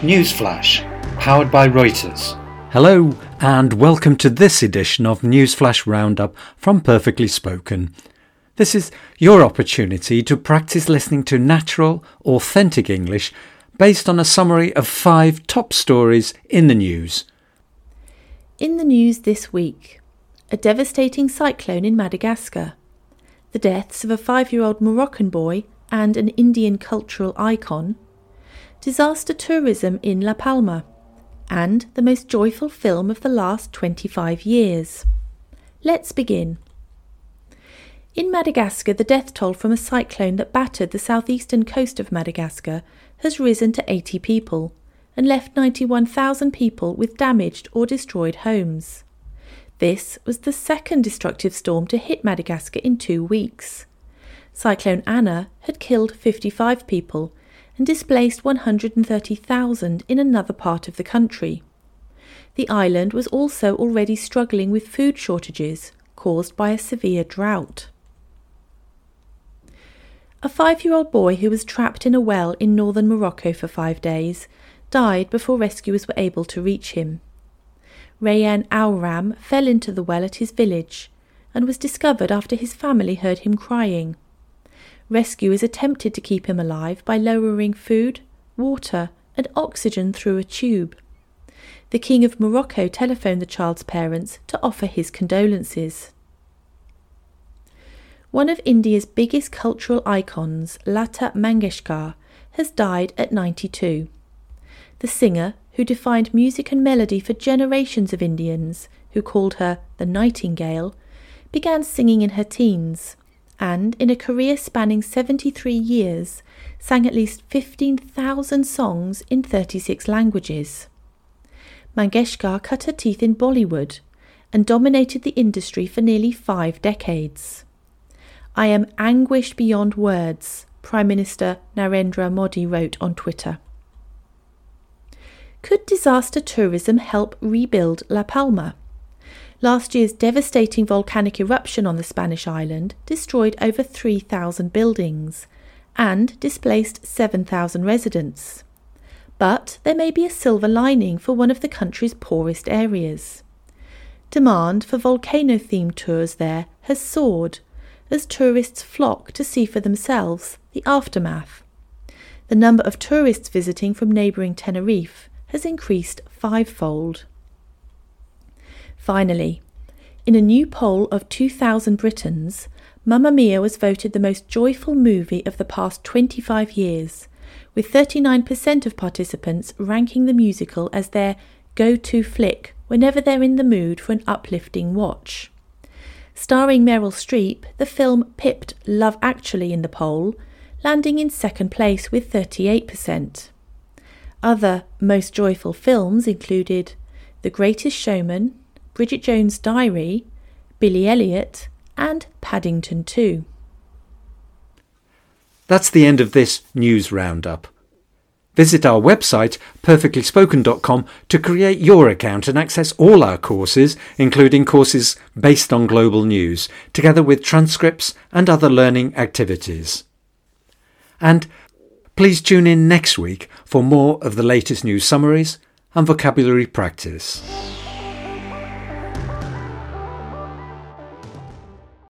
Newsflash, powered by Reuters. Hello, and welcome to this edition of Newsflash Roundup from Perfectly Spoken. This is your opportunity to practice listening to natural, authentic English based on a summary of five top stories in the news. In the news this week, a devastating cyclone in Madagascar, the deaths of a five year old Moroccan boy and an Indian cultural icon disaster tourism in La Palma, and the most joyful film of the last 25 years. Let's begin. In Madagascar, the death toll from a cyclone that battered the southeastern coast of Madagascar has risen to 80 people and left 91,000 people with damaged or destroyed homes. This was the second destructive storm to hit Madagascar in two weeks. Cyclone Ana had killed 55 people and displaced 130,000 in another part of the country. The island was also already struggling with food shortages caused by a severe drought. A five year old boy who was trapped in a well in northern Morocco for five days died before rescuers were able to reach him. Rayan Auram fell into the well at his village and was discovered after his family heard him crying. Rescuers attempted to keep him alive by lowering food, water, and oxygen through a tube. The King of Morocco telephoned the child's parents to offer his condolences. One of India's biggest cultural icons, Lata Mangeshkar, has died at 92. The singer, who defined music and melody for generations of Indians, who called her the Nightingale, began singing in her teens and, in a career spanning 73 years, sang at least 15,000 songs in 36 languages. Mangeshkar cut her teeth in Bollywood and dominated the industry for nearly five decades. I am anguished beyond words, Prime Minister Narendra Modi wrote on Twitter. Could disaster tourism help rebuild La Palma? Last year's devastating volcanic eruption on the Spanish island destroyed over 3,000 buildings and displaced 7,000 residents. But there may be a silver lining for one of the country's poorest areas. Demand for volcano themed tours there has soared as tourists flock to see for themselves the aftermath. The number of tourists visiting from neighbouring Tenerife has increased fivefold. Finally, in a new poll of 2,000 Britons, Mamma Mia was voted the most joyful movie of the past 25 years, with 39% of participants ranking the musical as their go to flick whenever they're in the mood for an uplifting watch. Starring Meryl Streep, the film pipped Love Actually in the poll, landing in second place with 38%. Other most joyful films included The Greatest Showman, Bridget Jones' Diary, Billy Elliot, and Paddington 2. That's the end of this news roundup. Visit our website, perfectlyspoken.com, to create your account and access all our courses, including courses based on global news, together with transcripts and other learning activities. And please tune in next week for more of the latest news summaries and vocabulary practice.